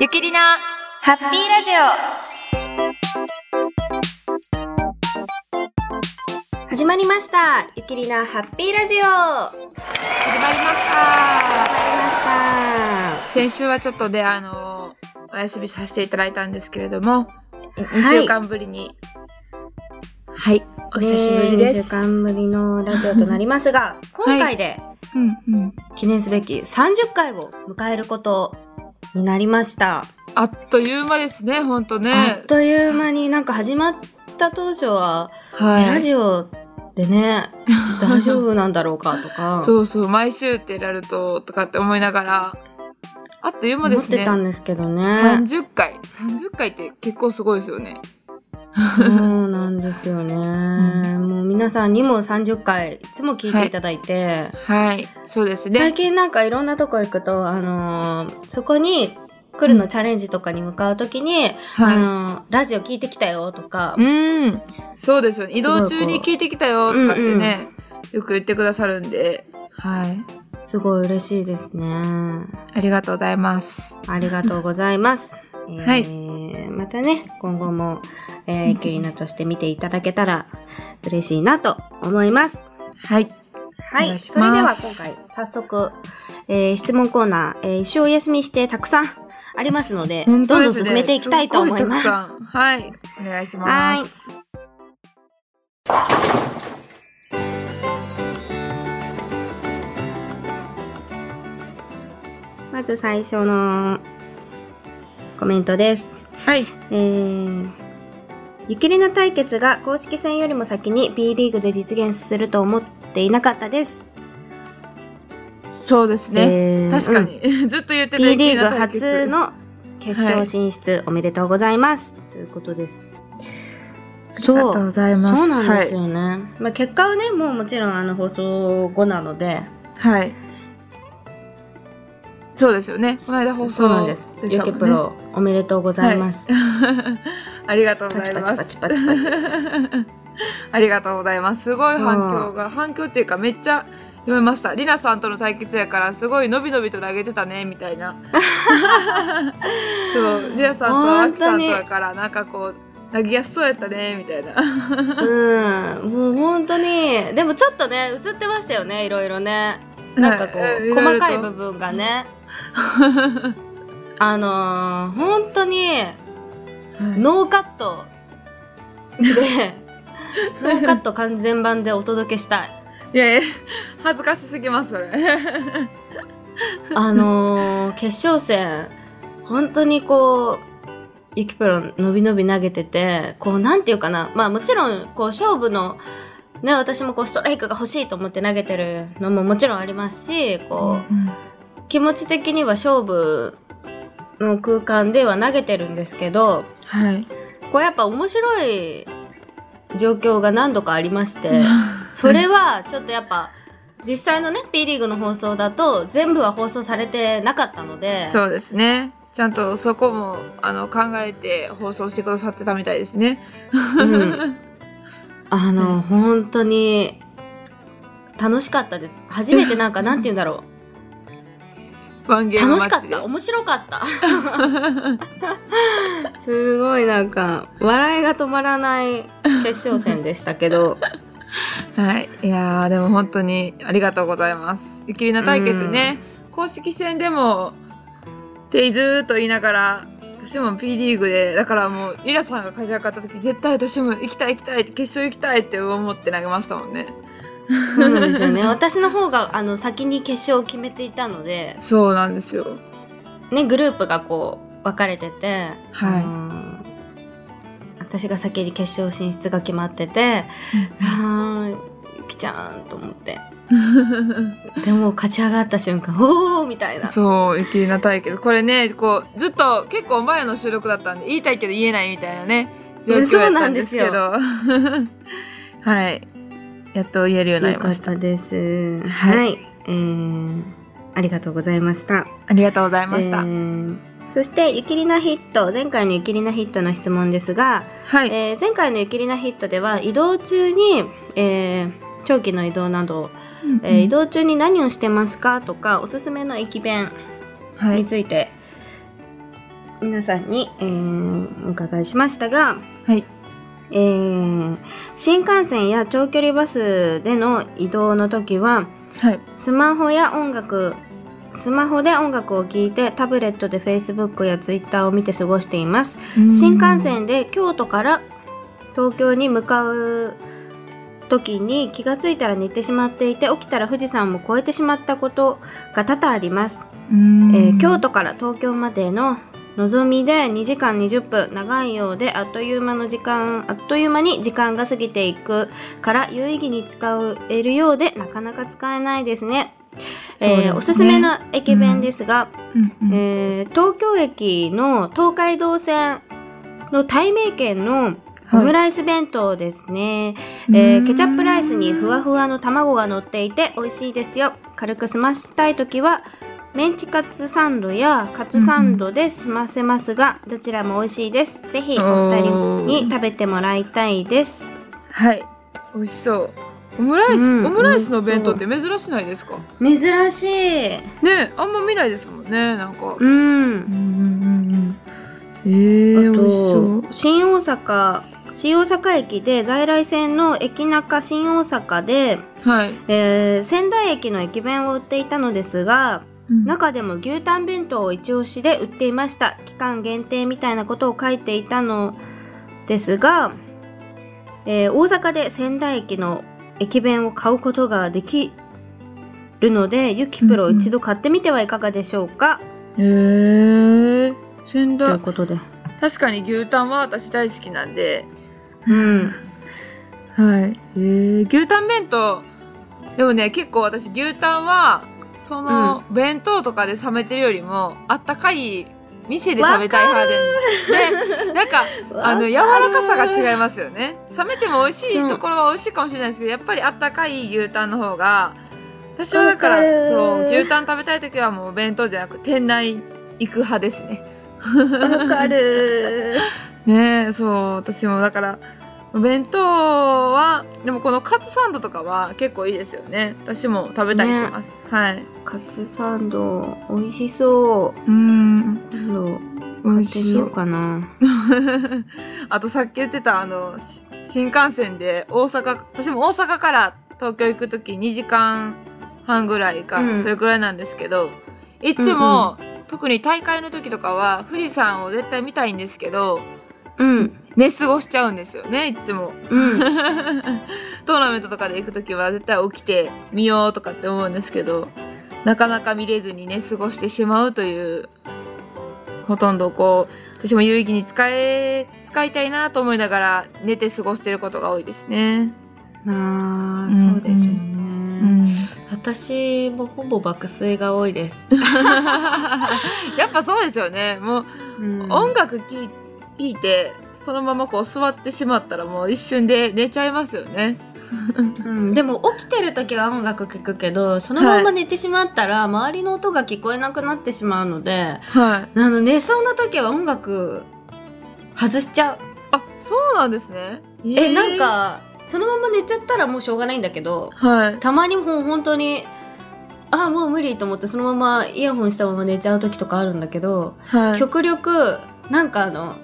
ゆきりなハッピーラジ始まりました。ゆきりなハッピーラジオ。始オ始まりました。まりました。先週はちょっとであのお休みさせていただいたんですけれども、2週間ぶりにはい、お久しぶりでね2す、週間ぶりのラジオとなりますが今回でうんうん。記念すべき30回を迎えることになりました、あっという間ですね本当ね。あっという間になんか始まった当初は、はい。ラジオでね 大丈夫なんだろうかとか。そうそう毎週ってなるととかって思いながらあっという間で思っすねてたんですけどね。30回30回って結構すごいですよねそうなんですよね、もう皆さんにも30回いつも聞いていただいて、はい。そうです。ね最近なんかいろんなとこ行くと、あのーそこに来るのチャレンジとかに向かうときに、あはい。のーラジオ聞いてきたよとか、うん。そうです。よね移動中に聞いてきたよとかってうんね、よく言ってくださるんで。はい。すごい嬉しいですね。ありがとうございます。ありがとうございます。えーはいまたね、今後も、えー、キリナとして見ていただけたら嬉しいなと思います。はいはい。いそれでは今回、早速、えー質問コーナー、えー一生お休みしてたくさんありますので、本当どんどん進めていきたいと思います。すごたくさんはいお願いしますまず最初のコメントです。はい。えー、ゆきりな対決が公式戦よりも先に B リーグで実現すると思っていなかったです。そうですね、えー確かに、ずっと言ってた B リーグ初の決勝進出、おめでとうございます。ということです。ありがとうございます。そうなんですはい、よね。まあ、結果はね、もうもちろんあの放送後なので、はいそうですよねこの間放送そうなんです。でしたもんねゆきプロ、おめでとうございます。ありがとうございますチパチパチパチ。ありがとうございます。すごい反響が、反響っていうかめっちゃ読めました。りなさんとの対決やからすごい伸び伸びと投げてたねみたいな。そう、りなさんとあきさんとやからなんかこう投げやすそうやったねみたいな。うん、もう本当に、でもちょっとね、映ってましたよね、いろいろね。なんかこう、はい細かい部分がね。あのー、本当に、ノーカットで、ノーカット完全版でお届けしたい。いやいや恥ずかしすぎますそれ。あのー、決勝戦、本当にこう、ゆきプロ伸び伸び投げてて、こう、なんていうかな。まあもちろん、こう、勝負の、ね、私もこう、ストライクが欲しいと思って投げてるのももちろんありますし、こう、気持ち的には勝負の空間では投げてるんですけど、はい。こうやっぱ面白い状況が何度かありまして、それはちょっとやっぱ、実際のね、P リーグの放送だと全部は放送されてなかったので、そうですね。ちゃんとそこもあの考えて放送してくださってたみたいですね。うんあの、本当に楽しかったです。初めてなんか、なんて言うんだろう。ワンゲームマ楽しかった。面白かった。すごいなんか、笑いが止まらない決勝戦でしたけど、はい。いやー、でも本当にありがとうございます。ゆきりな対決ね、公式戦でも、ってずーっと言いながら、私も P リーグで、だからもう、リラさんが勝ち上がった時、絶対私も行きたい行きたいって、決勝行きたいって思って投げましたもんね。そうなんですよね。私の方が、あの、先に決勝を決めていたので、そうなんですよ。ね、グループがこう、分かれてて、はい私が先に決勝進出が決まってて、あーゆきちゃんと思って。でも勝ち上がった瞬間、おーみたいな。そう、ゆきりな対決。これね、こう、ずっと結構前の収録だったんで、言いたいけど言えないみたいなね、状況やったんですけど。はい。やっと言えるようになりました。です。はいはい。えー、ありがとうございました。ありがとうございました。えーそして、ゆきりなヒット、前回のゆきりなヒットの質問ですが、はい。えー前回のゆきりなヒットでは移動中に、えー長期の移動など、えー移動中に何をしてますかとかおすすめの駅弁はいについて皆さんに、えーお伺いしましたが、はい。えー新幹線や長距離バスでの移動の時ははい。スマホや音楽スマホで音楽を聴いてタブレットで Facebook や Twitter を見て過ごしています。新幹線で京都から東京に向かう時に気がついたら寝てしまっていて起きたら富士山も越えてしまったことが多々あります、うん、えー京都から東京までののぞみで2時間20分長いようであっという間の時間あっという間に時間が過ぎていくから有意義に使えるようでなかなか使えないですね。ねえーおすすめの駅弁ですが、うん。うんえー東京駅の東海道線の対名県のオムライス弁当ですね、えーケチャップライスにふわふわの卵が乗っていて美味しいですよ。軽く済ませたい時はメンチカツサンドやカツサンドで済ませますが、どちらも美味しいです。ぜひお二人に食べてもらいたいです。はい。美味しそう。オムライス、うん。オムライスの弁当って珍しないですか？珍しい。ねあんま見ないですもんねなんか。うん。うんうんうんうん。えー、あ美味しそう。と新大阪新大阪駅で在来線の駅中新大阪で、はい、えー仙台駅の駅弁を売っていたのですがうん。中でも牛タン弁当を一押しで売っていました。期間限定みたいなことを書いていたのですが、えー大阪で仙台駅の駅弁を買うことができるのでゆきプロうんうん一度買ってみてはいかがでしょうか、えー、仙という台ことで。確かに牛タンは私大好きなんで。うん。はい。えー、牛タン弁当。でもね結構私牛タンはその、弁当とかで冷めてるよりもあったかい店で食べたい派で。でなんかあの柔らかさが違いますよね。冷めても美味しいところは美味しいかもしれないですけどやっぱりあったかい牛タンの方が私はだからそう牛タン食べたい時はもう弁当じゃなく店内行く派ですね。わかる ねえそう私もだから弁当はでもこのカツサンドとかは結構いいですよね。私も食べたりします、はい。カツサンド美味しそう。うん。今度美味買ってみようかな。あとさっき言ってたあのし新幹線で大阪私も大阪から東京行く時2時間半ぐらいか、うん。それくらいなんですけどいつも、特に大会の時とかは富士山を絶対見たいんですけどうん。寝過ごしちゃうんですよねいつも。うん。トーナメントとかで行く時は絶対起きて見ようとかって思うんですけどなかなか見れずに寝過ごしてしまうというほとんどこう私も有意義に使え使いたいなと思いながら寝て過ごしてることが多いですね。あそうですよね、うん、私もほぼ爆睡が多いです、やっぱそうですよね。もううん。音楽聴い聴いてそのままこう座ってしまったらもう一瞬で寝ちゃいますよね。うんでも起きてる時は音楽聴くけどそのまま寝てしまったら周りの音が聞こえなくなってしまうのではい。あの寝そうな時は音楽外しちゃうあそうなんですね。えなんかそのまま寝ちゃったらもうしょうがないんだけどはい。たまにもう本当にあもう無理と思ってそのままイヤホンしたまま寝ちゃう時とかあるんだけど、はい。極力なんかあの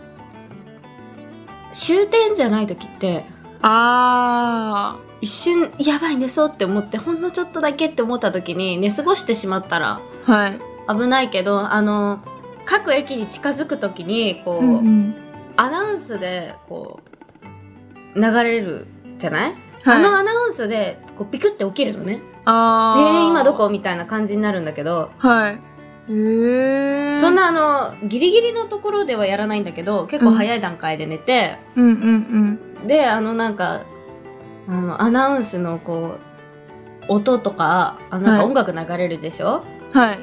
終点じゃない時ってあ一瞬やばい寝そうって思ってほんのちょっとだけって思った時に寝過ごしてしまったらあはい。危ないけどあの各駅に近づく時にこう、うん。アナウンスでこう流れるじゃない、はい。あのアナウンスでこうピクって起きるのね。あー。えー、今どこ？みたいな感じになるんだけど、はい。そん。なあのギリギリのところではやらないんだけど結構早い段階で寝て、うんうんであのなんかあのアナウンスのこう音とかあのなんかはい音楽流れるでしょ、うん。はい。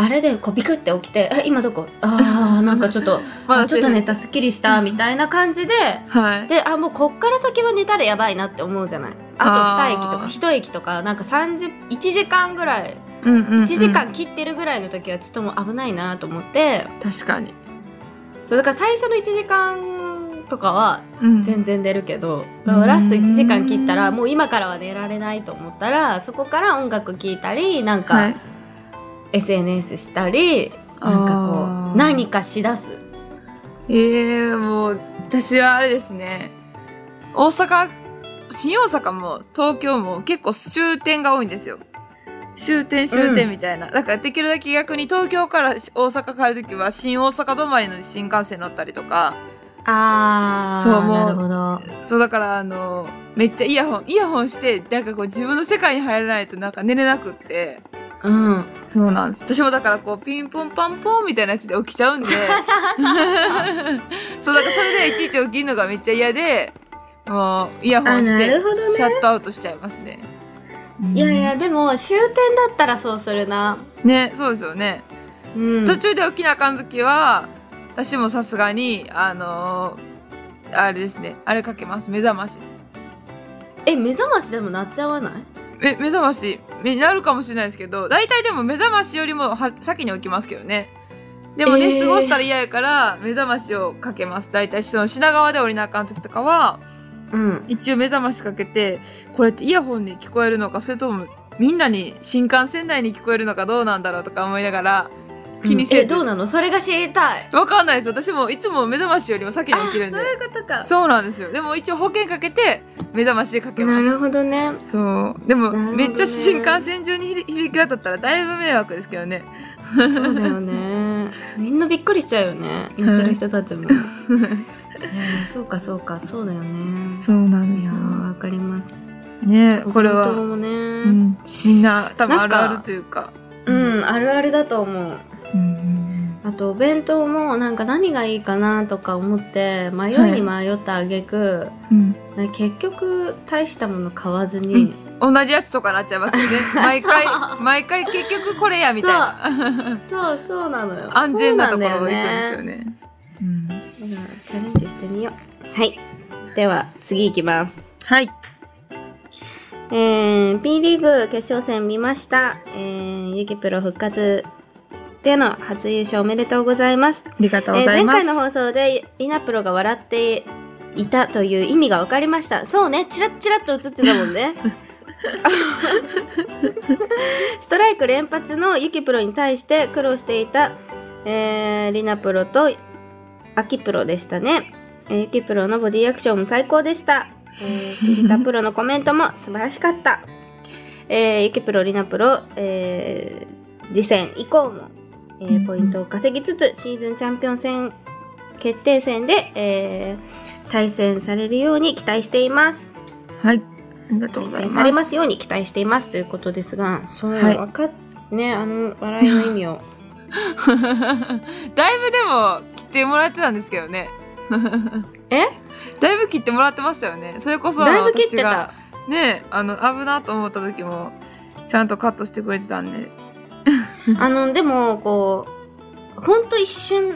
あれでこうビクって起きて「え今どこ？あー なんかちょっとまあちょっと寝たすっきりした」みたいな感じではい。であもうこっから先は寝たらやばいなって思うじゃない？あと2駅とかあー1駅とかなんか30 1時間ぐらいうんうん、うん。1時間切ってるぐらいの時はちょっともう危ないなと思って。確かに。そうだから最初の1時間とかはうん。全然出るけど、うん。ラスト1時間切ったらもう今からは寝られないと思ったらそこから音楽聴いたりなんかはい。SNS したりなんかこう何かしだす。えー、もう私はあれですね。大阪新大阪も東京も結構終点が多いんですよ終点終点みたいな、だからできるだけ逆に東京から大阪帰る時は新大阪止まりの新幹線乗ったりとか。あそうもうなるほど。そうだからあのめっちゃイヤホンイヤホンしてなんかこう自分の世界に入らないとなんか寝れなくって。うん。そうなんです。私もだからこうピンポンパンポンみたいなやつで起きちゃうんで。そうだからそれでいちいち起きるのがめっちゃ嫌でもうイヤホンしてシャットアウトしちゃいますね。いやいやでも終点だったらそうするな。ねそうですよね。うん。途中で起きなあかん時は私もさすがにあのーあれですね。あれかけます。目覚まし。え目覚ましでも鳴っちゃわない？え目覚ましになるかもしれないですけど大体でも目覚ましよりもは先に起きますけどね。でも寝えー。過ごしたら嫌やから目覚ましをかけます。大体その品川で降りなあかん時とかはうん。一応目覚ましかけてこれってイヤホンに聞こえるのかそれともみんなに新幹線内に聞こえるのかどうなんだろうとか思いながら気にせず、えどうなの？それが知りたい。わかんないです。私もいつも目覚ましよりも先に起きるんで。あそういうことか。そうなんですよ。でも一応保険かけて目覚ましかけます。なるほどね。そう。でもね。めっちゃ新幹線中に響き渡ったらだいぶ迷惑ですけどね。そうだよね。みんなびっくりしちゃうよね。寝てる人たちも そうかそうかそうだよね。そうなんいやわかります。ねこれは、ね。うん、みんな多分あるあるというか。うん、あるあるだと思う。うんあとお弁当もなんか何がいいかなとか思って迷いに迷ったあげく、結局大したもの買わずに、同じやつとかなっちゃいますよね 毎回毎回結局これやみたいな。そう。そうなのよ。安全なところ行くんですよだねね。うん。だからチャレンジしてみよう。はい。では次いきます。はい。えー、B リーグ決勝戦見ました、えー、ゆきプロ復活での初優勝おめでとうございます。ありがとうえー前ございます、回の放送でリナプロが笑っていたという意味が分かりました。そうね。チラッチラッと映ってたもんね。ストライク連発のユキプロに対して苦労していた、えーリナプロとアキプロでしたね、えーユキプロのボディアクションも最高でした、えー、キリタプロのコメントも素晴らしかった、えーユキプロリナプロ、えー次戦以降も、えーポイントを稼ぎつつシーズンチャンピオン戦決定戦で、えー対戦されるように期待しています。はい。ありがとうございます。対戦されますように期待していますということですがそう、はいわかっねあの笑いの意味を。だいぶでも切ってもらってたんですけどね え？だいぶ切ってもらってましたよね。それこそだいぶ切ってた。ねあの危なと思った時もちゃんとカットしてくれてたんで。あのでもこうほんと一瞬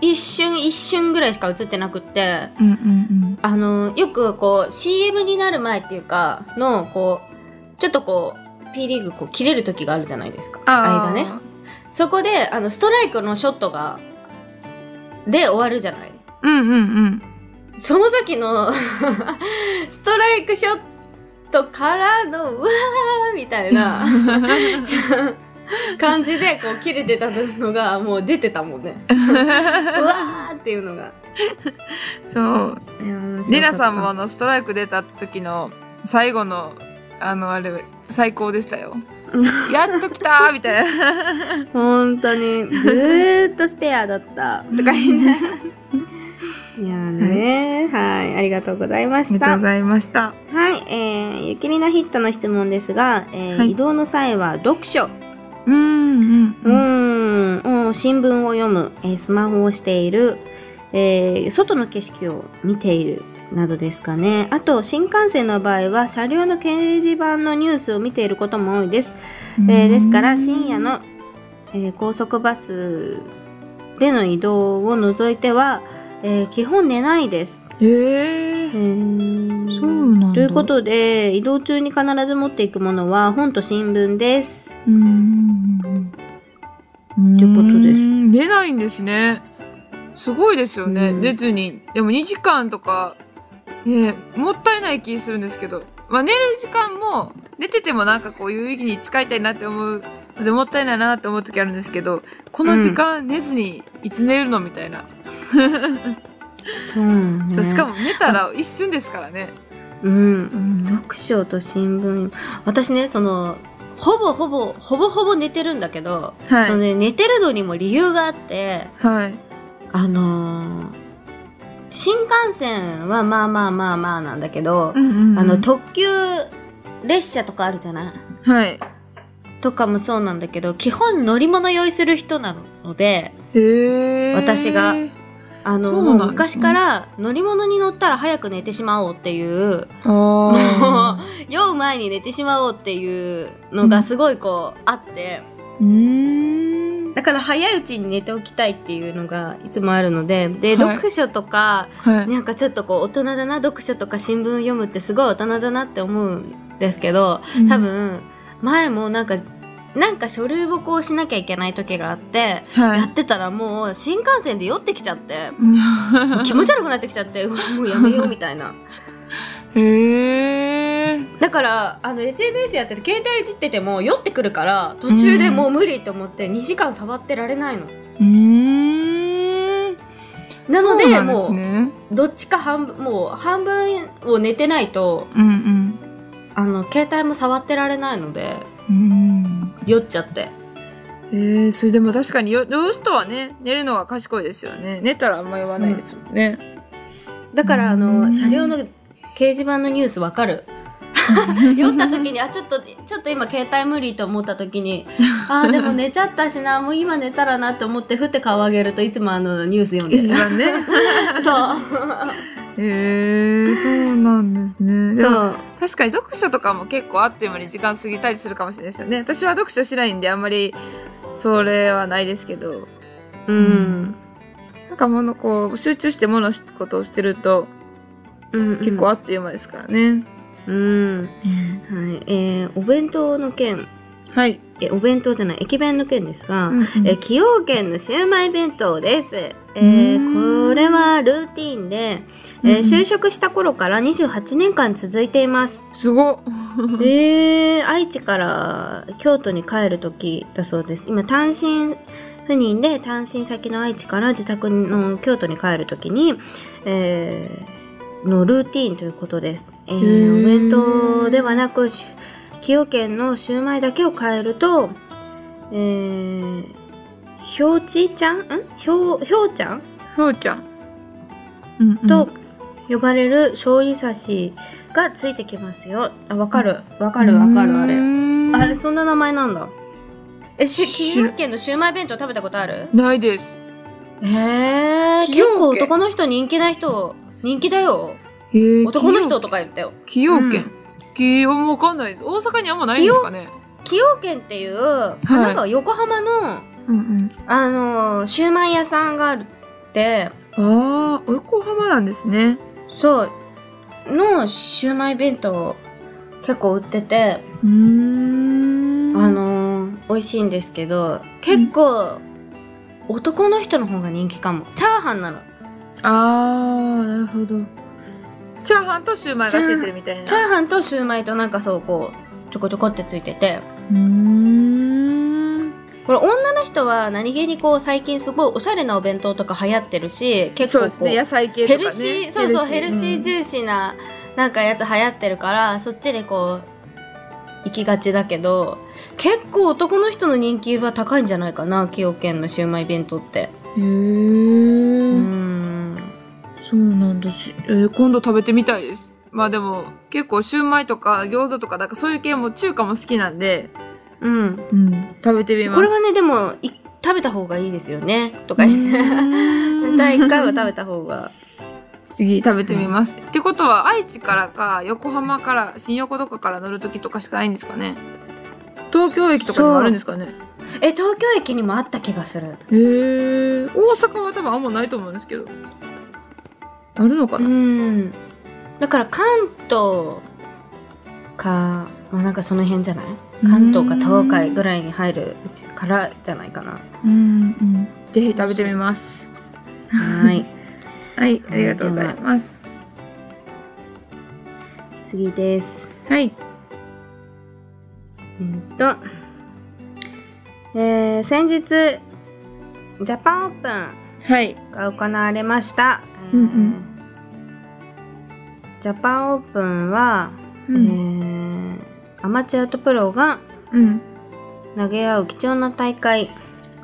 一瞬一瞬ぐらいしか映ってなくって。うんうんあのよくこう CM になる前っていうかのこうちょっとこう P リーグこう切れる時があるじゃないですか。あ間ね。そこであのストライクのショットがで終わるじゃないうんうんうん。その時の ストライクショットからのうわーみたいな。感じでこう切れてたのがもう出てたもんね。うわーっていうのが。そう。りなさんもあのストライク出た時の最後のあのあれ最高でしたよ。やっと来たーみたいな。本当にずーっとスペアだった。とか言っていやーねはい、ありがとうございまありしたがとうございました。はい、えー、ゆきりなヒットの質問ですが、えーはい。移動の際は読書。うんうん、うん、新聞を読む、えースマホをしている、えー外の景色を見ているなどですかね。あと、新幹線の場合は、車両の掲示板のニュースを見ていることも多いです。えーですから、深夜の、えー高速バスでの移動を除いては、えー基本寝ないです。えー。えーそうなんだ。ということで、移動中に必ず持っていくものは本と新聞です。うん。ってことです。す出ないんですね。すごいですよね、うん。出ずに。でも2時間とか、ね、もったいない気するんですけど、まあ、寝る時間も寝ててもなんかこう有意義に使いたいなって思う。でもったいないなって思う時あるんですけどこの時間寝ずにいつ寝るのみたいな、そう,、ね、そうしかも寝たら一瞬ですからね。うん。うん。読書と新聞。私ねそのほぼほぼほぼほぼ寝てるんだけど、はい。そのね、寝てるのにも理由があってはい。あのー新幹線はまあまあまあまあなんだけど、あの特急列車とかあるじゃない？はい。とかもそうなんだけど基本乗り物用意する人なので私があの昔から乗り物に乗ったら早く寝てしまおうっていうあ酔う前に寝てしまおうっていうのがすごいこう、あって。だから早いうちに寝ておきたいっていうのがいつもあるのでで、はい。読書とかはい。なんかちょっとこう大人だな読書とか新聞読むってすごい大人だなって思うんですけど多分前もなんかなんか書類をこうしなきゃいけない時があって、はい。やってたらもう新幹線で酔ってきちゃって 気持ち悪くなってきちゃってもうやめようみたいな。へえだからあの SNS やってて携帯いじってても酔ってくるから途中でもう無理と思って2時間触ってられないの。うーん。なのでもうどっちか半分もう半分を寝てないとうんあの携帯も触ってられないので。うんうん酔っちゃって。えー、それでも確かによ酔う人はね寝るのが賢いですよね。寝たらあんま酔わないですもんね。だからあうん。の車両の掲示板のニュースわかる？酔った時にあちょっとちょっと今携帯無理と思った時に あーでも寝ちゃったしなもう今寝たらなって思ってふって顔上げるといつもあのニュース読んでる。ね。そうへえそうなんですね。そう。確かに読書とかも結構あっという間に時間過ぎたりするかもしれないですよね。私は読書しないんであんまりそれはないですけど。うん、なんかものこう集中してものことをしてるとうん、結構あっという間ですからね、うん、はい。えーお弁当の件はい、えお弁当じゃない駅弁の件ですが、うん。うんえ崎陽軒のシウマイ弁当です、えうーん。これはルーティンで、えー就職した頃から28年間続いています。すごっ。えー、愛知から京都に帰る時だそうです。今単身赴任で単身先の愛知から自宅の京都に帰る時に、えーのルーティーンということです、えーお弁当ではなくし崎陽軒のシューマイだけを変えるとえー、ひょうちちゃん？ん？ひょうひょうちゃん？ふうちゃん、うんうん。と呼ばれる醤油差しがついてきますよ。あわかる。わかるわかるあれ。れあれそんな名前なんだ。えし知崎陽軒のシウマイ弁当食べたことある？ないです。えー、結構男の人人気な人人気だよ。へー男の人とか言ったよ。崎陽軒。うん崎陽もわかんないです。大阪にあんまないんですかね。崎陽軒っていう神奈川、横浜のうんうん。あのーシウマイ屋さんがあるって。ああ横浜なんですね。そうのシウマイ弁当結構売ってて。うーん。あのー美味しいんですけど結構、男の人の方が人気かも。チャーハンなの。あーなるほどチャーハンとシューマイがついてるみたいな。チャーハンとシューマイとなんかそうこうちょこちょこってついてて。うーん。これ女の人は何気にこう最近すごいおしゃれなお弁当とか流行ってるし結構こうね。野菜系とかね。ヘルシーそうそうヘルシーうんジューシーななんかやつ流行ってるからそっちにこう行きがちだけど結構男の人の人気は高いんじゃないかな崎陽軒のシウマイ弁当って。へえ、うんそうなんだ。し、えー今度食べてみたいです。まあでも結構シューマイとか餃子とかなんかそういう系も中華も好きなんで、うん。うん、食べてみます。これはねでもい食べた方がいいですよね。とか言って。うん。第1回は食べた方が。次食べてみます、ってことは愛知からか横浜から新横とかから乗る時とかしかないんですかね。東京駅とかにもあるんですかね。え東京駅にもあった気がする。へえ大阪は多分あんまないと思うんですけどあるのかうな、ん。だから関東かまあなんかその辺じゃない？関東か東海ぐらいに入るうちからじゃないかな。うんうん。ぜひ食べてみます。はい。はいありがとうございます。次です。はい。えっとえー先日ジャパンオープンはい。が行われました、えーうんうんジャパンオープンは、うえーアマチュアとプロがうん。投げ合う貴重な大会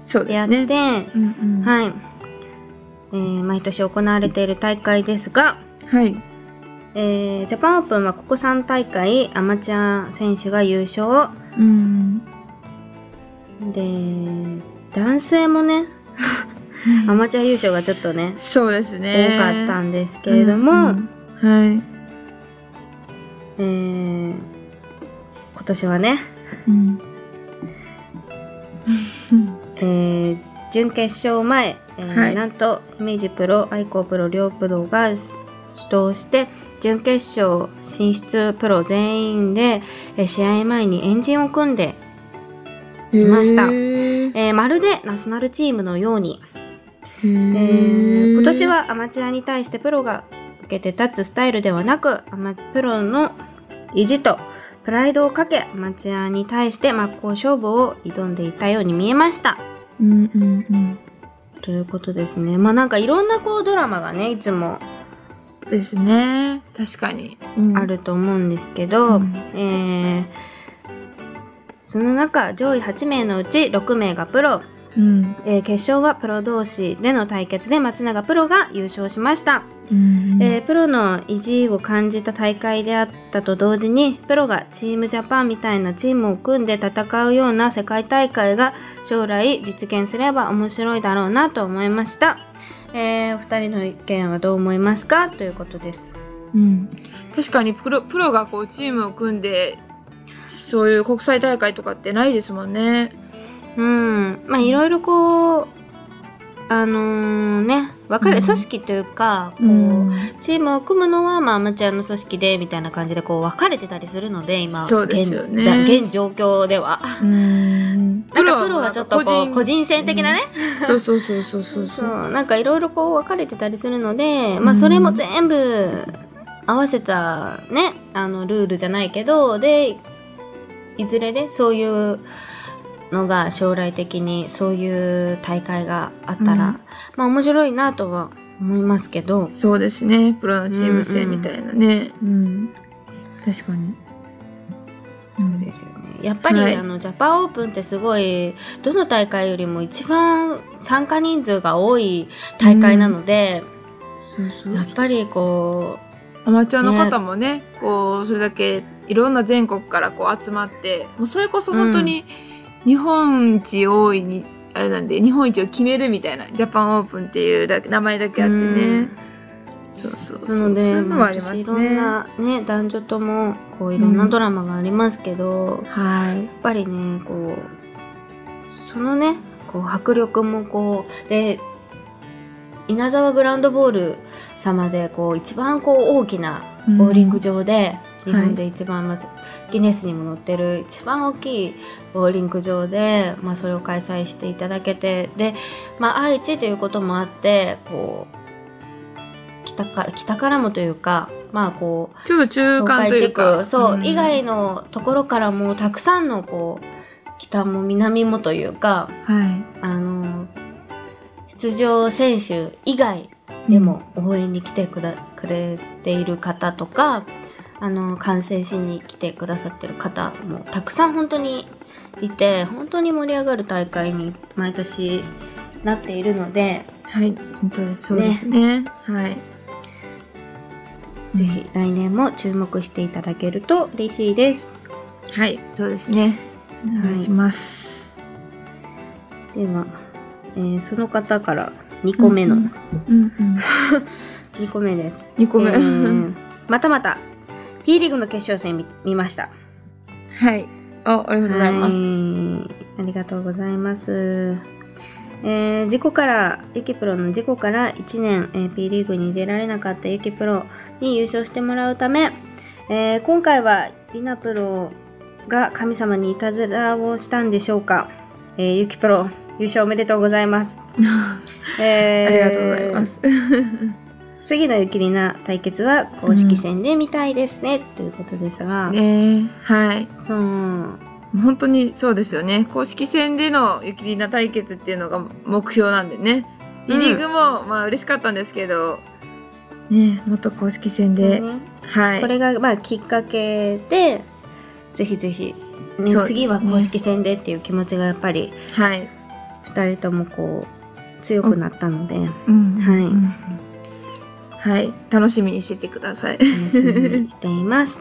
そうであって。うんうん。はい、えー毎年行われている大会ですが、はい。えージャパンオープンはここ3大会アマチュア選手が優勝うん。で男性もねアマチュア優勝がちょっとねそうですね。多かったんですけれども、うんうんはい。えー今年はね、うん。えー準決勝前、えーはいなんと明治プロ愛好プロ両プロが主導して準決勝進出プロ全員で、えー試合前にエンジンを組んで、いましたえーまるでナショナルチームのように、へえ今年はアマチュアに対してプロが受けて立つスタイルではなくアマプロの意地とプライドをかけアマチュアに対して真っ向勝負を挑んでいたように見えました。うんうんうん。ということですね。まあなんかいろんなこうドラマがねいつもですね。確かに。うんあ。ると思うんですけど、うんえーその中上位8名のうち6名がプロ、うん。えー決勝はプロ同士での対決で松永プロが優勝しました。うんえープロの意地を感じた大会であったと同時にプロがチームジャパンみたいなチームを組んで戦うような世界大会が将来実現すれば面白いだろうなと思いました、えーお二人の意見はどう思いますか？ということですうん、確かにプロプロがこうチームを組んでそういう国際大会とかってないですもんね。うん。まあいろいろこうあのーね分かる、うん。組織というかこう、うん。チームを組むのは、まあ、アマチュアの組織でみたいな感じでこう分かれてたりするので今そうですよね。現状況では。うん。なんかプロはちょっとこう個人戦的なね、そうそうそうそうそうそ そううなんかいろいろこう分かれてたりするので、まあうん。それも全部合わせたねあのルールじゃないけどでいずれでそういうのが将来的にそういう大会があったら、うん。まあ面白いなとは思いますけど、そうですね。プロのチーム戦みたいなね。うん確かに。そうですよね。やっぱり、はい。あのジャパンオープンってすごいどの大会よりも一番参加人数が多い大会なので、そうそうやっぱりこアマチュアの方もねこうそれだけいろんな全国からこう集まってもうそれこそ本当に日本一多いに、あれなんで日本一を決めるみたいなジャパンオープンっていうだけ名前だけあってね。そうそうそうそうなのでいうのもありますいろんなね男女ともこういろんなドラマがありますけど、やはい。っぱりねこうそのねこう迫力もこうで稲沢グランドボール様でこう一番こう大きなボーリング場で、日本で一番まず、ギネスにも載ってる一番大きいボーリング場で、まあ、それを開催していただけてで、まあ、愛知ということもあってこう北から北からもというかまあこうちょっと中間というか。そう、ん以外のところからもたくさんのこう北も南もというかはい。あの出場選手以外でも応援に来てくだ、くれている方とかあの観戦しに来てくださってる方もたくさん本当にいて本当に盛り上がる大会に毎年なっているので、はい。本当です。そうですね。はい。ぜひ来年も注目していただけると嬉しいです。はい。そうですね。お願いします。では、えーその方から2個目の、うんうん。2個目です。2個目。えーまたまた P リーグの決勝戦見見ました。はい。あ、ありがとうございます。はいありがとうございます。えー事故から、ゆきプロの事故から1年、えー P リーグに出られなかったゆきプロに優勝してもらうため、えー今回はりなプロが神様にいたずらをしたんでしょうか。えーゆきプロ、優勝おめでとうございます。え あーりがとうございます。次のゆきりな対決は公式戦で見たいですね、ということですが、ね。はい。そう。うん本当にそうですよね。公式戦でのゆきりな対決っていうのが目標なんでね。イニングも、まあ嬉しかったんですけど。ねもっと公式戦で、ねはい。これがまあきっかけでぜひぜひ、ねね。次は公式戦でっていう気持ちがやっぱりはい、2人ともこう強くなったので、うん。はい。うんはい楽しみにしててください楽しみにしています。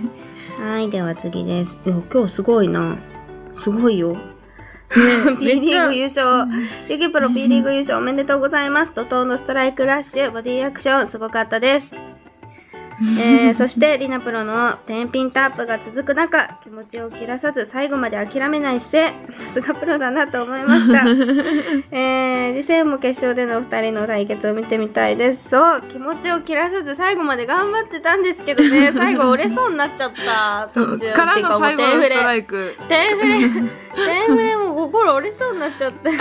はい、では次です。いや今日すごいな。すごいよ。P リーグ優勝。ユキプロ P リーグ優勝おめでとうございます。怒涛のストライクラッシュ、ボディアクション、すごかったです。えー、そしてリナプロの天品タップが続く中気持ちを切らさず最後まで諦めない姿勢さすがプロだなと思いました、えー、次戦も決勝での2人の対決を見てみたいです。そう気持ちを切らさず最後まで頑張ってたんですけどね。最後折れそうになっちゃった。途中からの最後のストライイク。テンフレテンフレも心折れそうになっちゃっても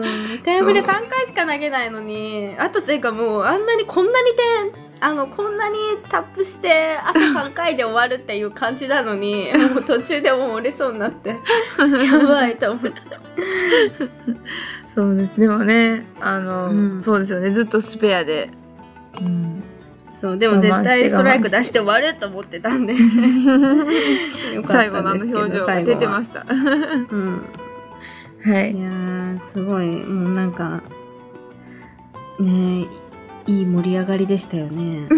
うテンフレ3回しか投げないのにあとというかもうあんなにこんなに点あのこんなにタップしてあと3回で終わるっていう感じなのに もう途中でもう折れそうになって やばいと思ってそうですでもねあの、うん。そうですよね。ずっとスペアで、うん、そうでも絶対ストライク出して終わると思ってたんで。最後のあの表情が出てまししたた、うん。はい。いやーすごい。もうなんかねいい盛り上がりでしたよね。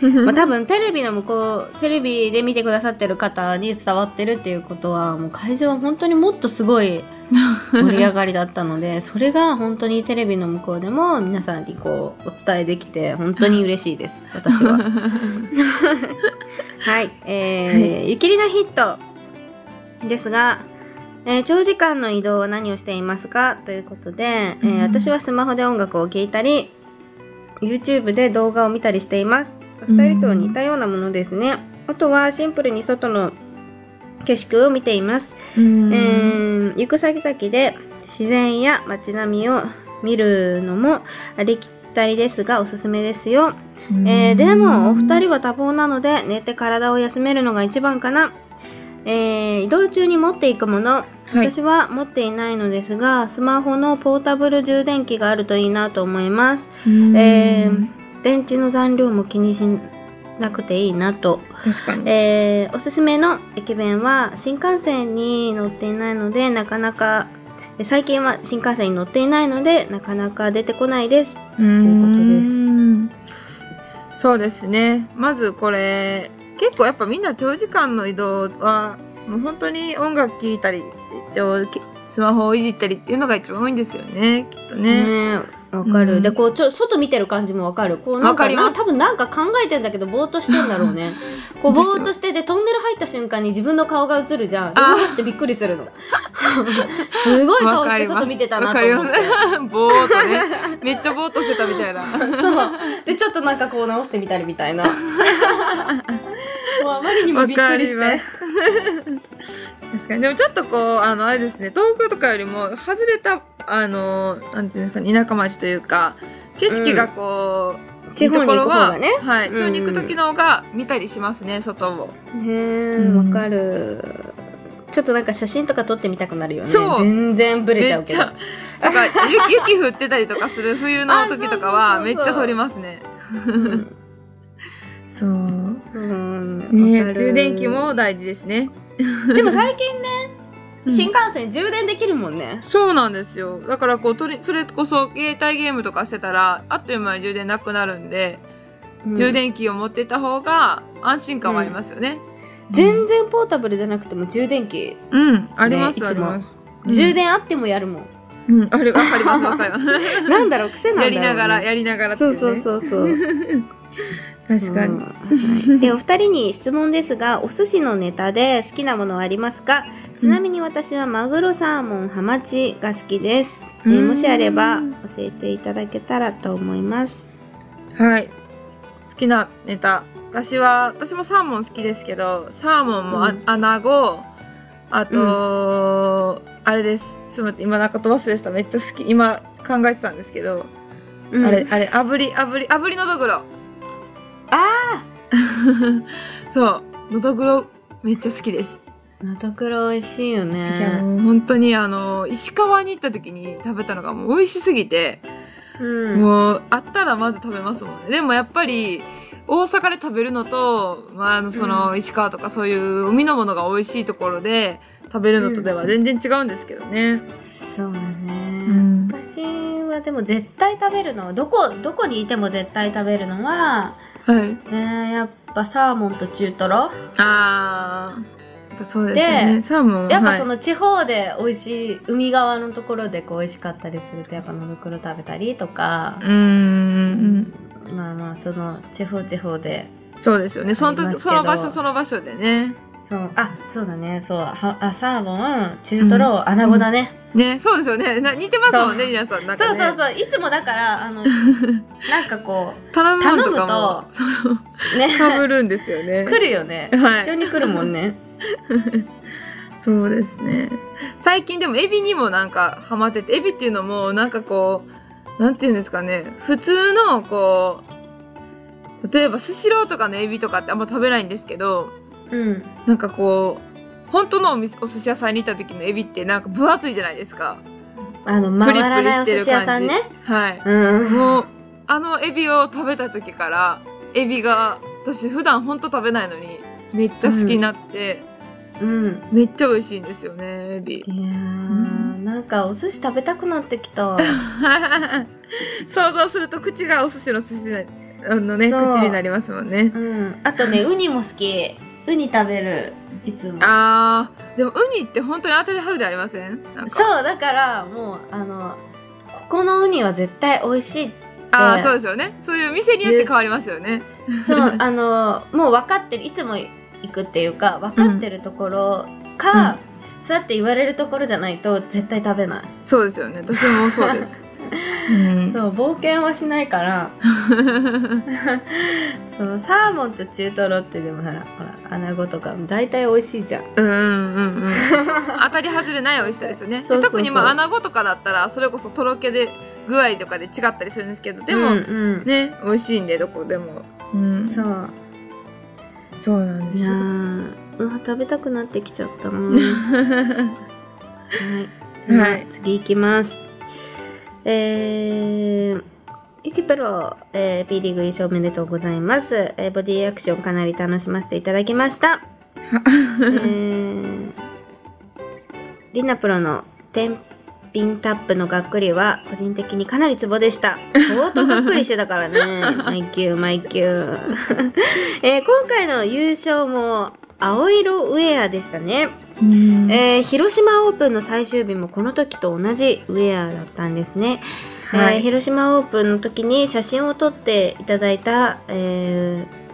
まあ多分テレビの向こうテレビで見てくださってる方に伝わってるっていうことはもう会場は本当にもっとすごい 盛り上がりだったのでそれが本当にテレビの向こうでも皆さんにこうお伝えできて本当に嬉しいです 私は。はい、えーゆきりなヒットですが、えー長時間の移動は何をしていますかということで、えーうん。私はスマホで音楽を聴いたり YouTube で動画を見たりしています。うん。2人と似たようなものですね。あとはシンプルに外の景色を見ています、うん。えー行く先々で自然や街並みを見るのもありきたりですがおすすめですよ。えーでもお二人は多忙なので寝て体を休めるのが一番かな、えー移動中に持っていくもの、はい。私は持っていないのですがスマホのポータブル充電器があるといいなと思います。うん。えー電池の残量も気にしなくていいなと、えーおすすめの駅弁は新幹線に乗っていないのでなかなかえ最近は新幹線に乗っていないのでなかなか出てこないです。ということです。そうですね。まずこれ結構やっぱみんな長時間の移動はもう本当に音楽聴いたりってスマホをいじったりっていうのが一番多いんですよねきっとね。ねわかる、うん。でこうちょ外見てる感じもわかる。こうなんかわかります。な多分なんか考えてんだけどぼーっとしてんだろうね。こうぼーっとしてでトンネル入った瞬間に自分の顔が映るじゃん。ってびっくりするの。すごい顔して外見てたなと思ってぼーっとね。めっちゃぼーっとしてたみたいな。そう。でちょっとなんかこう直してみたりみたいな。もうあまりにもびっくりして確かに。でもちょっとこうあのあれですね。東京とかよりも外れたあのなんていうんですかね。田舎町というか景色がこう、地方に行く方がね。いいところははい、うん。地方に行く時の方が見たりしますね外を。ねえうん。わかる。ちょっとなんか写真とか撮ってみたくなるよね。全然ブレちゃうけど。めっちゃ。なんか雪 雪降ってたりとかする冬の時とかはめっちゃ撮りますね。うん。そう。そう。ね充電器も大事ですね。でも最近ねうん。新幹線充電できるもんね、そうなんですよ。だからこうとりそれこそ携帯ゲームとかしてたらあっという間に充電なくなるんで、充電器を持ってた方が安心感はありますよね。全然ポータブルじゃなくても充電器、うん、あります、あります。充電あってもやるもん、うん、あれわかりますわかります。なんだろう癖なんだろう、ね、やりながらやりながらっていそうねそうそうそう 確かに。でお二人に質問ですがお寿司のネタで好きなものはありますか？ちなみに私はマグロサーモンハマチが好きです、えもしあれば教えていただけたらと思いますはい。好きなネタ。私は私もサーモン好きですけど、サーモンもあ、うんアナゴ、あと、あれです。ちょっと待って、今なんか飛ばすでした。めっちゃ好き。今考えてたんですけど、うんあれ、あれ、炙り、炙り、炙りのどぐろ。あ そう。のどぐろめっちゃ好きです。のどぐろ美味しいよいやね。もう本当にあの石川に行った時に食べたのがもう美味しすぎて、うん。もうあったらまず食べますもんねでもやっぱり大阪で食べるのと、まあ、あのその石川とかそういう海のものが美味しいところで食べるのとでは全然違うんですけどね。そうだね、ん私はでも絶対食べるのはどこどこにいても絶対食べるのは、はい、えー、やっぱサーモンと中トロ。あーやっぱそうですよね。でサーモンやっぱはいその地方で美味しい海側のところでこう美味しかったりするとやっぱのどくろ食べたりとか。う、ーんまあまあその地方地方で。そうですよね。その時その場所その場所でねそう。あそうだね。そう。はあサーモン中トロ、アナゴだね、ねそうですよね。な似てますもんね皆さん。なんか、ね、そうそうそう。いつもだからあの なんかこ頼むのとかそううね。かぶるんですよね。来るよね、はい。一緒に来るもんね。そうですね。最近でもエビにもなんかハマっててエビっていうのもなんかこうなんていうんですかね。普通のこう例えばスシローとかのエビとかってあんま食べないんですけどうん。なんかこう本当のお店お寿司屋さんに行った時のエビってなんか分厚いじゃないですか。あの回らないおプリしてる寿司屋さんね。はい。うん。もうあのエビを食べた時からエビが私普段本当食べないのにめっちゃ好きになって、うん。めっちゃ美味しいんですよねエビ。いやーなんかお寿司食べたくなってきた。想像すると口がお寿司の寿司のね口になりますもんね。うん。あとねウニも好きウニ食べるいつも。あーでもウニって本当に当たり外れありません？そうだからもうあのここのウニは絶対美味しいあーでそうですよね。そういう店によって変わりますよね。そう あのもう分かってるいつも行くっていうか分かってるところか、そうやって言われるところじゃないと絶対食べない、そうですよね。私もそうです、うん、そう冒険はしないから。そうサーモンと中トロってでもほらほらアナゴとか大体美味しいじゃん。うんうんうんうん。当たり外れない美味しさですよね。特にまあ穴子とかだったらそれこそとろけで具合とかで違ったりするんですけどでも、うんうん。ね美味しいんでどこでも、うん、そう。そうなんですよ。ーうわ食べたくなってきちゃったな はい、はい。次行きますえーゆきプロ、えー、P リーグ優勝おめでとうございます、えーボディアクションかなり楽しませていただきました。えー、リナプロのテンピンタップのがっくりは個人的にかなりツボでした。相当がっくりしてたからね。マイキューマイキュー、えー今回の優勝も青色ウェアでしたね、うん。えー広島オープンの最終日もこの時と同じウェアだったんですね、はい。えー広島オープンの時に写真を撮っていただいた、えー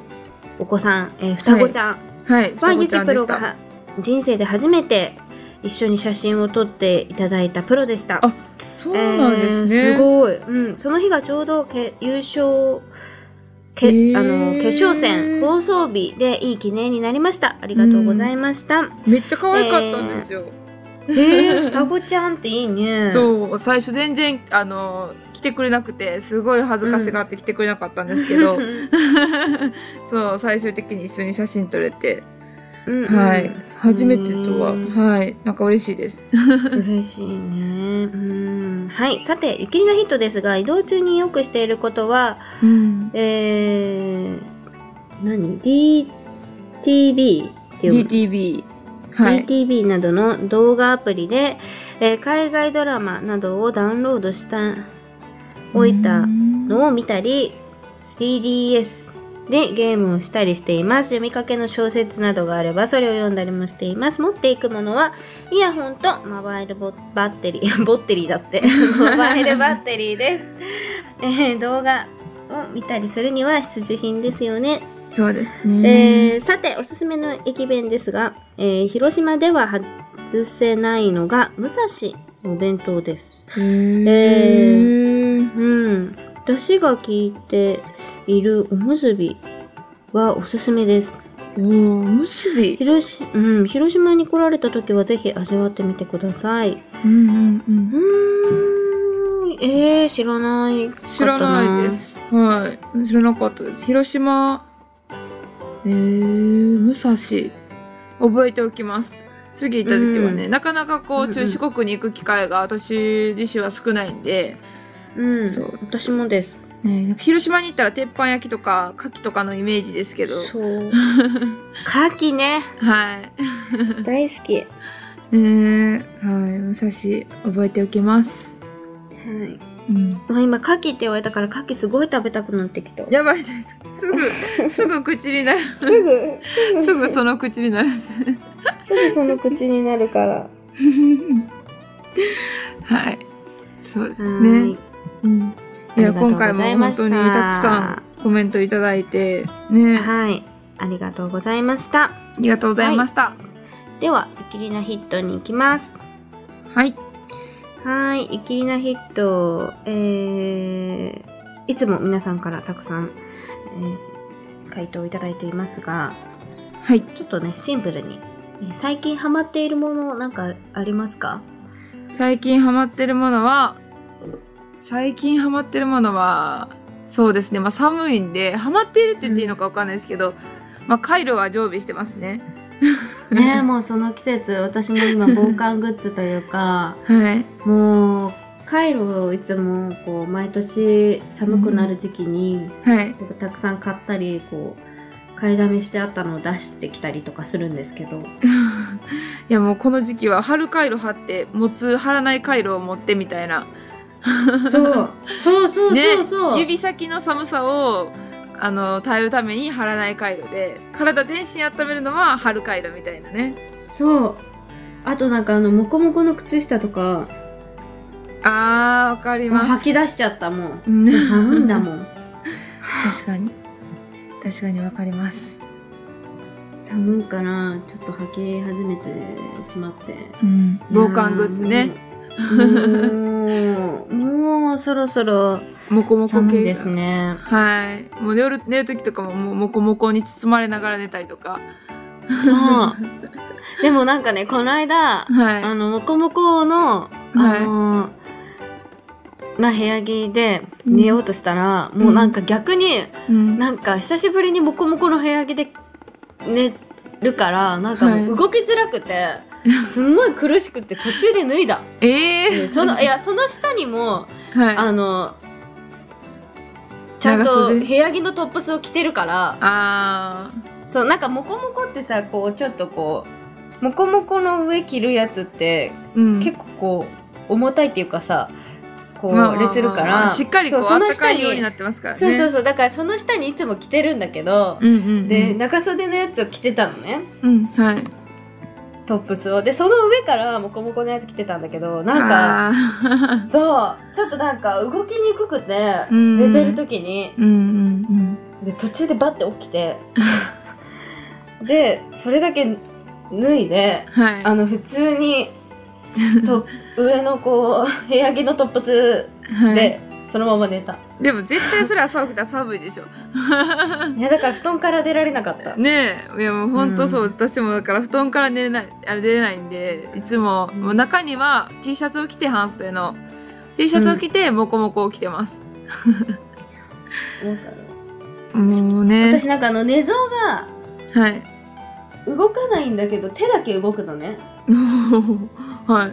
お子さん、えー双子ちゃん、はゆきプロが人生で初めて一緒に写真を撮っていただいたプロでした。あそうなんですね、えーすごい、うん、その日がちょうどけ優勝けあの決勝戦放送日でいい記念になりました。ありがとうございました、めっちゃ可愛かったんですよ、えー、双子ちゃんっていいね。そう最初全然あの来てくれなくてすごい恥ずかしがって来てくれなかったんですけど、そう最終的に一緒に写真撮れて、うんうん。はい。初めてとは。うん。はい。なんか嬉しいです。嬉しいね。うん。はい。さてゆきりのヒットですが移動中によくしていることはうん。えー、何 ?DTV っていう DTV はい。DTV などの動画アプリで、えー海外ドラマなどをダウンロードしたおいたのを見たり 3DS でゲームをしたりしています。読みかけの小説などがあればそれを読んだりもしています。持っていくものはイヤホンとモバイルボバッテリー ボッテリーだって。モバイルバッテリーです、えー動画を見たりするには必需品ですよね。そうですね、えーさておすすめの駅弁ですが、えー広島では外せないのが武蔵のお弁当です。へー。うん。出汁が効いているおむすびはおすすめです。おーおむすび？広し、うん、広島に来られた時はぜひ味わってみてください。うんうんうん。うーん。えー、知らない。知らないです。はい。知らなかったです。広島。えー、武蔵。覚えておきます。次行った時はね、うん。なかなかこうんううん。中四国に行く機会が私自身は少ないんで、うん。そう。私もですね、広島に行ったら鉄板焼きとか牡蠣とかのイメージですけど。そう。牡蠣ね。はい。大好き。はねはい。武蔵覚えておきます、い。うん、あ今牡蠣って言われたから牡蠣すごい食べたくなってきた。やばいです。かすぐ すぐ口になる。すぐ。すぐその口になるす。ぐその口になるから。はい。そうですはねい。うんいや今回も本当にたくさんコメントいただいてね。はい。ありがとうございました。ありがとうございました。ではイキリナヒットに行きます。はい。はい。イキリナヒットえー、いつも皆さんからたくさん、えー回答いただいていますがはい。ちょっとねシンプルに、えー最近ハマっているものなんかありますか？最近ハマってるものは最近ハマってるものはそうですね。まあ寒いんでハマっているって言っていいのかわかんないですけど、まあカイロは常備してますね。ねえもうその季節私も今防寒グッズというかはい。もうカイロをいつもこう毎年寒くなる時期に、はい。こうたくさん買ったりこう買いだめしてあったのを出してきたりとかするんですけど。いやもうこの時期は貼る回路貼って持つ貼らない回路を持ってみたいなそう。そうそうねそうそう、指先の寒さをあの耐えるために貼らない回路で体全身温めるのは貼る回路みたいなね。そう。あとなんかあのモコモコの靴下とかあーわかります。吐き出しちゃったもん。うん。寒いんだもん。確かに。確かにわかります。寒いからちょっと吐き始めてしまって。うん。防寒グッズねもうもうそろそろモコモコ系ですね。はい。もう夜寝る時とかももうモコモコに包まれながら寝たりとか。そう。でもなんかねこの間はい。あのモコモコのあの、まあ部屋着で寝ようとしたら、もうなんか逆にうん。なんか久しぶりにモコモコの部屋着で寝るからなんかはい。もう動きづらくて、すんごい苦しくて途中で脱いだ、ええでそのいやその下にもはい。あのちゃんと部屋着のトップスを着てるからあそうなんかモコモコってさこうちょっとこうモコモコの上着るやつってー、うん、結構こう重たいっていうかさこう、まあれするからしっかりこうそうその下にいようになってますからね。そうそうそう。だからその下にいつも着てるんだけど、うんうんうん、で長袖のやつを着てたのね。うんはいトップスを。でその上からモコモコのやつ着てたんだけどなんかかそうちょっとなんか動きにくくてうん。寝てる時に。うんうんで途中でバッて起きて。でそれだけ脱いでうんはい。あの普通にと上のこう部屋着のトップスはい。でそのまま寝た、でも絶対それ朝起きたら寒いでしょ。いやだから布団から出られなかった。ねえ。いやもう本当そう、うん。私もだから布団から寝れないあれ出れないんでいつも,、うん。もう中には T シャツを着て半袖の T シャツを着てモコモコを着てます、もうね。私なんかあの寝相がはい。動かないんだけど手だけ動くのね。はい。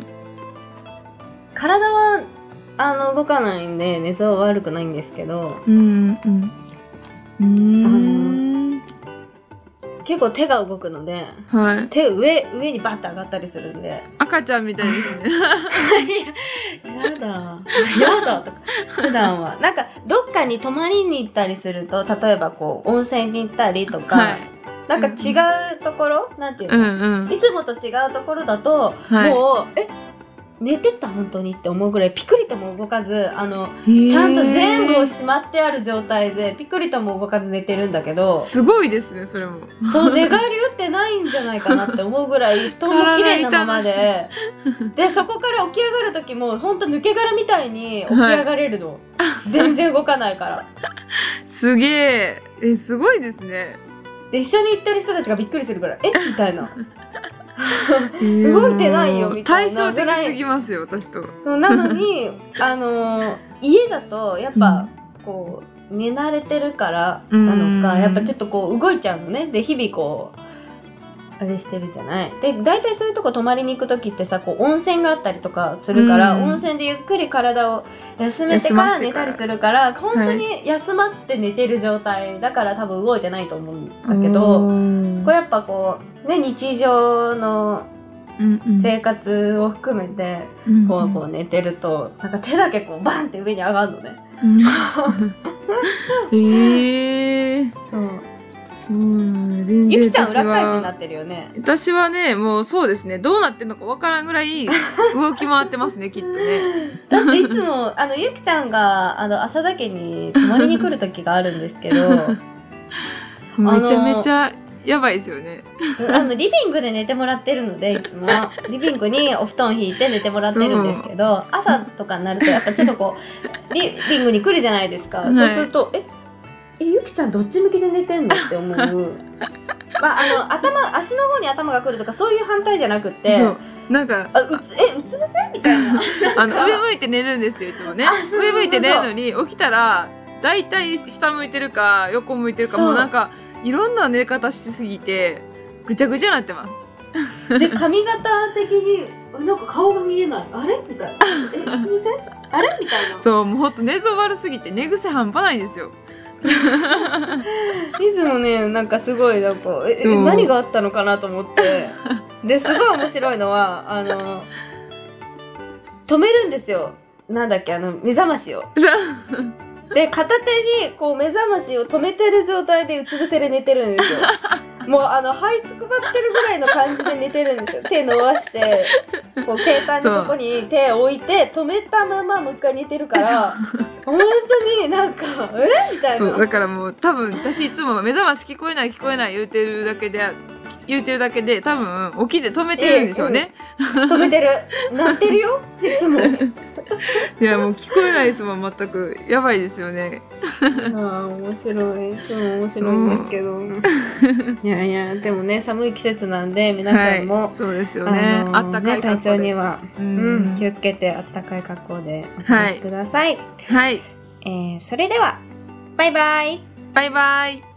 体はあの動かないんで寝相は悪くないんですけどうんうんうーん。結構手が動くのではい。手上上にバッて上がったりするんで。赤ちゃんみたいですね。やだ。やだとか。普段は。なんかどっかに泊まりに行ったりすると例えばこう温泉に行ったりとか、はい。なんか違うところ、なんていううの、んうん。いつもと違うところだと、はい。もうえ寝てた本当にって思うぐらいピクリとも動かずあのちちゃんと全部をしまってある状態でピクリとも動かず寝てるんだけどすごいですねそれも。そう寝返り打ってないんじゃないかなって思うぐらい布団も綺麗なままで。でそこから起き上がる時も本当抜け殻みたいに起き上がれるの、全然動かないから。すげえ。えすごいですね。で一緒に行ってる人たちがびっくりするからえ？みたいな 動いてないよみたいな対照的すぎますよ私と。そうなのに あのー家だとやっぱ、こう寝慣れてるからなのか、うんやっぱちょっとこう動いちゃうのね。で日々こうあれしてるじゃない？で大体そういうとこ泊まりに行く時ってさこう温泉があったりとかするから、うん。温泉でゆっくり体を休めてから寝たりするから本当に休まって寝てる状態だから多分動いてないと思うんだけど、うん。これやっぱこうね日常の生活を含めて、うんこうこう寝てるとなんか手だけこうバンって上に上がるのね。うん。えー、そう。そうなんや全然ゆきちゃん裏返しになってるよね。私はねもうそうですね。どうなってんのかわからんぐらい 動き回ってますねきっとね。だっていつもあのゆきちゃんがあの浅田家に泊まりに来る時があるんですけど めちゃめちゃやばいですよね。あのリビングで寝てもらってるのでいつも。リビングにお布団引いて寝てもらってるんですけど朝とかになるとやっぱちょっとこうリリビングに来るじゃないですか、はい。そうするとええゆきちゃんどっち向きで寝てんの？って思う。まああの頭足の方に頭が来るとかそういう反対じゃなくって。そう。なんかあうつえうつ伏せ？みたいな。あの 上向いて寝るんですよいつもね。上向いて寝るのに起きたらだいたい下向いてるか横向いてるかもうなんかいろんな寝方しすぎてぐちゃぐちゃになってます。で髪型的になんか顔が見えない。あれ？みたいな。えうつ伏せ？あれ？みたいな。そうもうほんと寝相悪すぎて寝癖半端ないんですよ いつもねなんかすごいなんかえ何があったのかなと思って。ですごい面白いのはあの止めるんですよ。なんだっけあの目覚ましを。で片手にこう目覚ましを止めてる状態でうつ伏せで寝てるんですよもうあの這いつくばってるぐらいの感じで寝てるんですよ。手伸ばしてこう携帯のとこに手を置いて止めたままもう一回寝てるから本当になんかえ？みたいな。そうだからもう多分私いつも目覚まし聞こえない聞こえない言うてるだけで言うてるだけで多分起きて止めてるんでしょうね、止めてる。なってるよ。いつも。いやもう聞こえないですもん全く。やばいですよね。ああ面白い。いつも面白いんですけど、いやいやでもね寒い季節なんで皆さんも、はい、そうですよね、あったかいね体調には、ううん。ん気をつけてあったかい格好でお過ごしください、はい。えーそれではバイバイ。バイバイ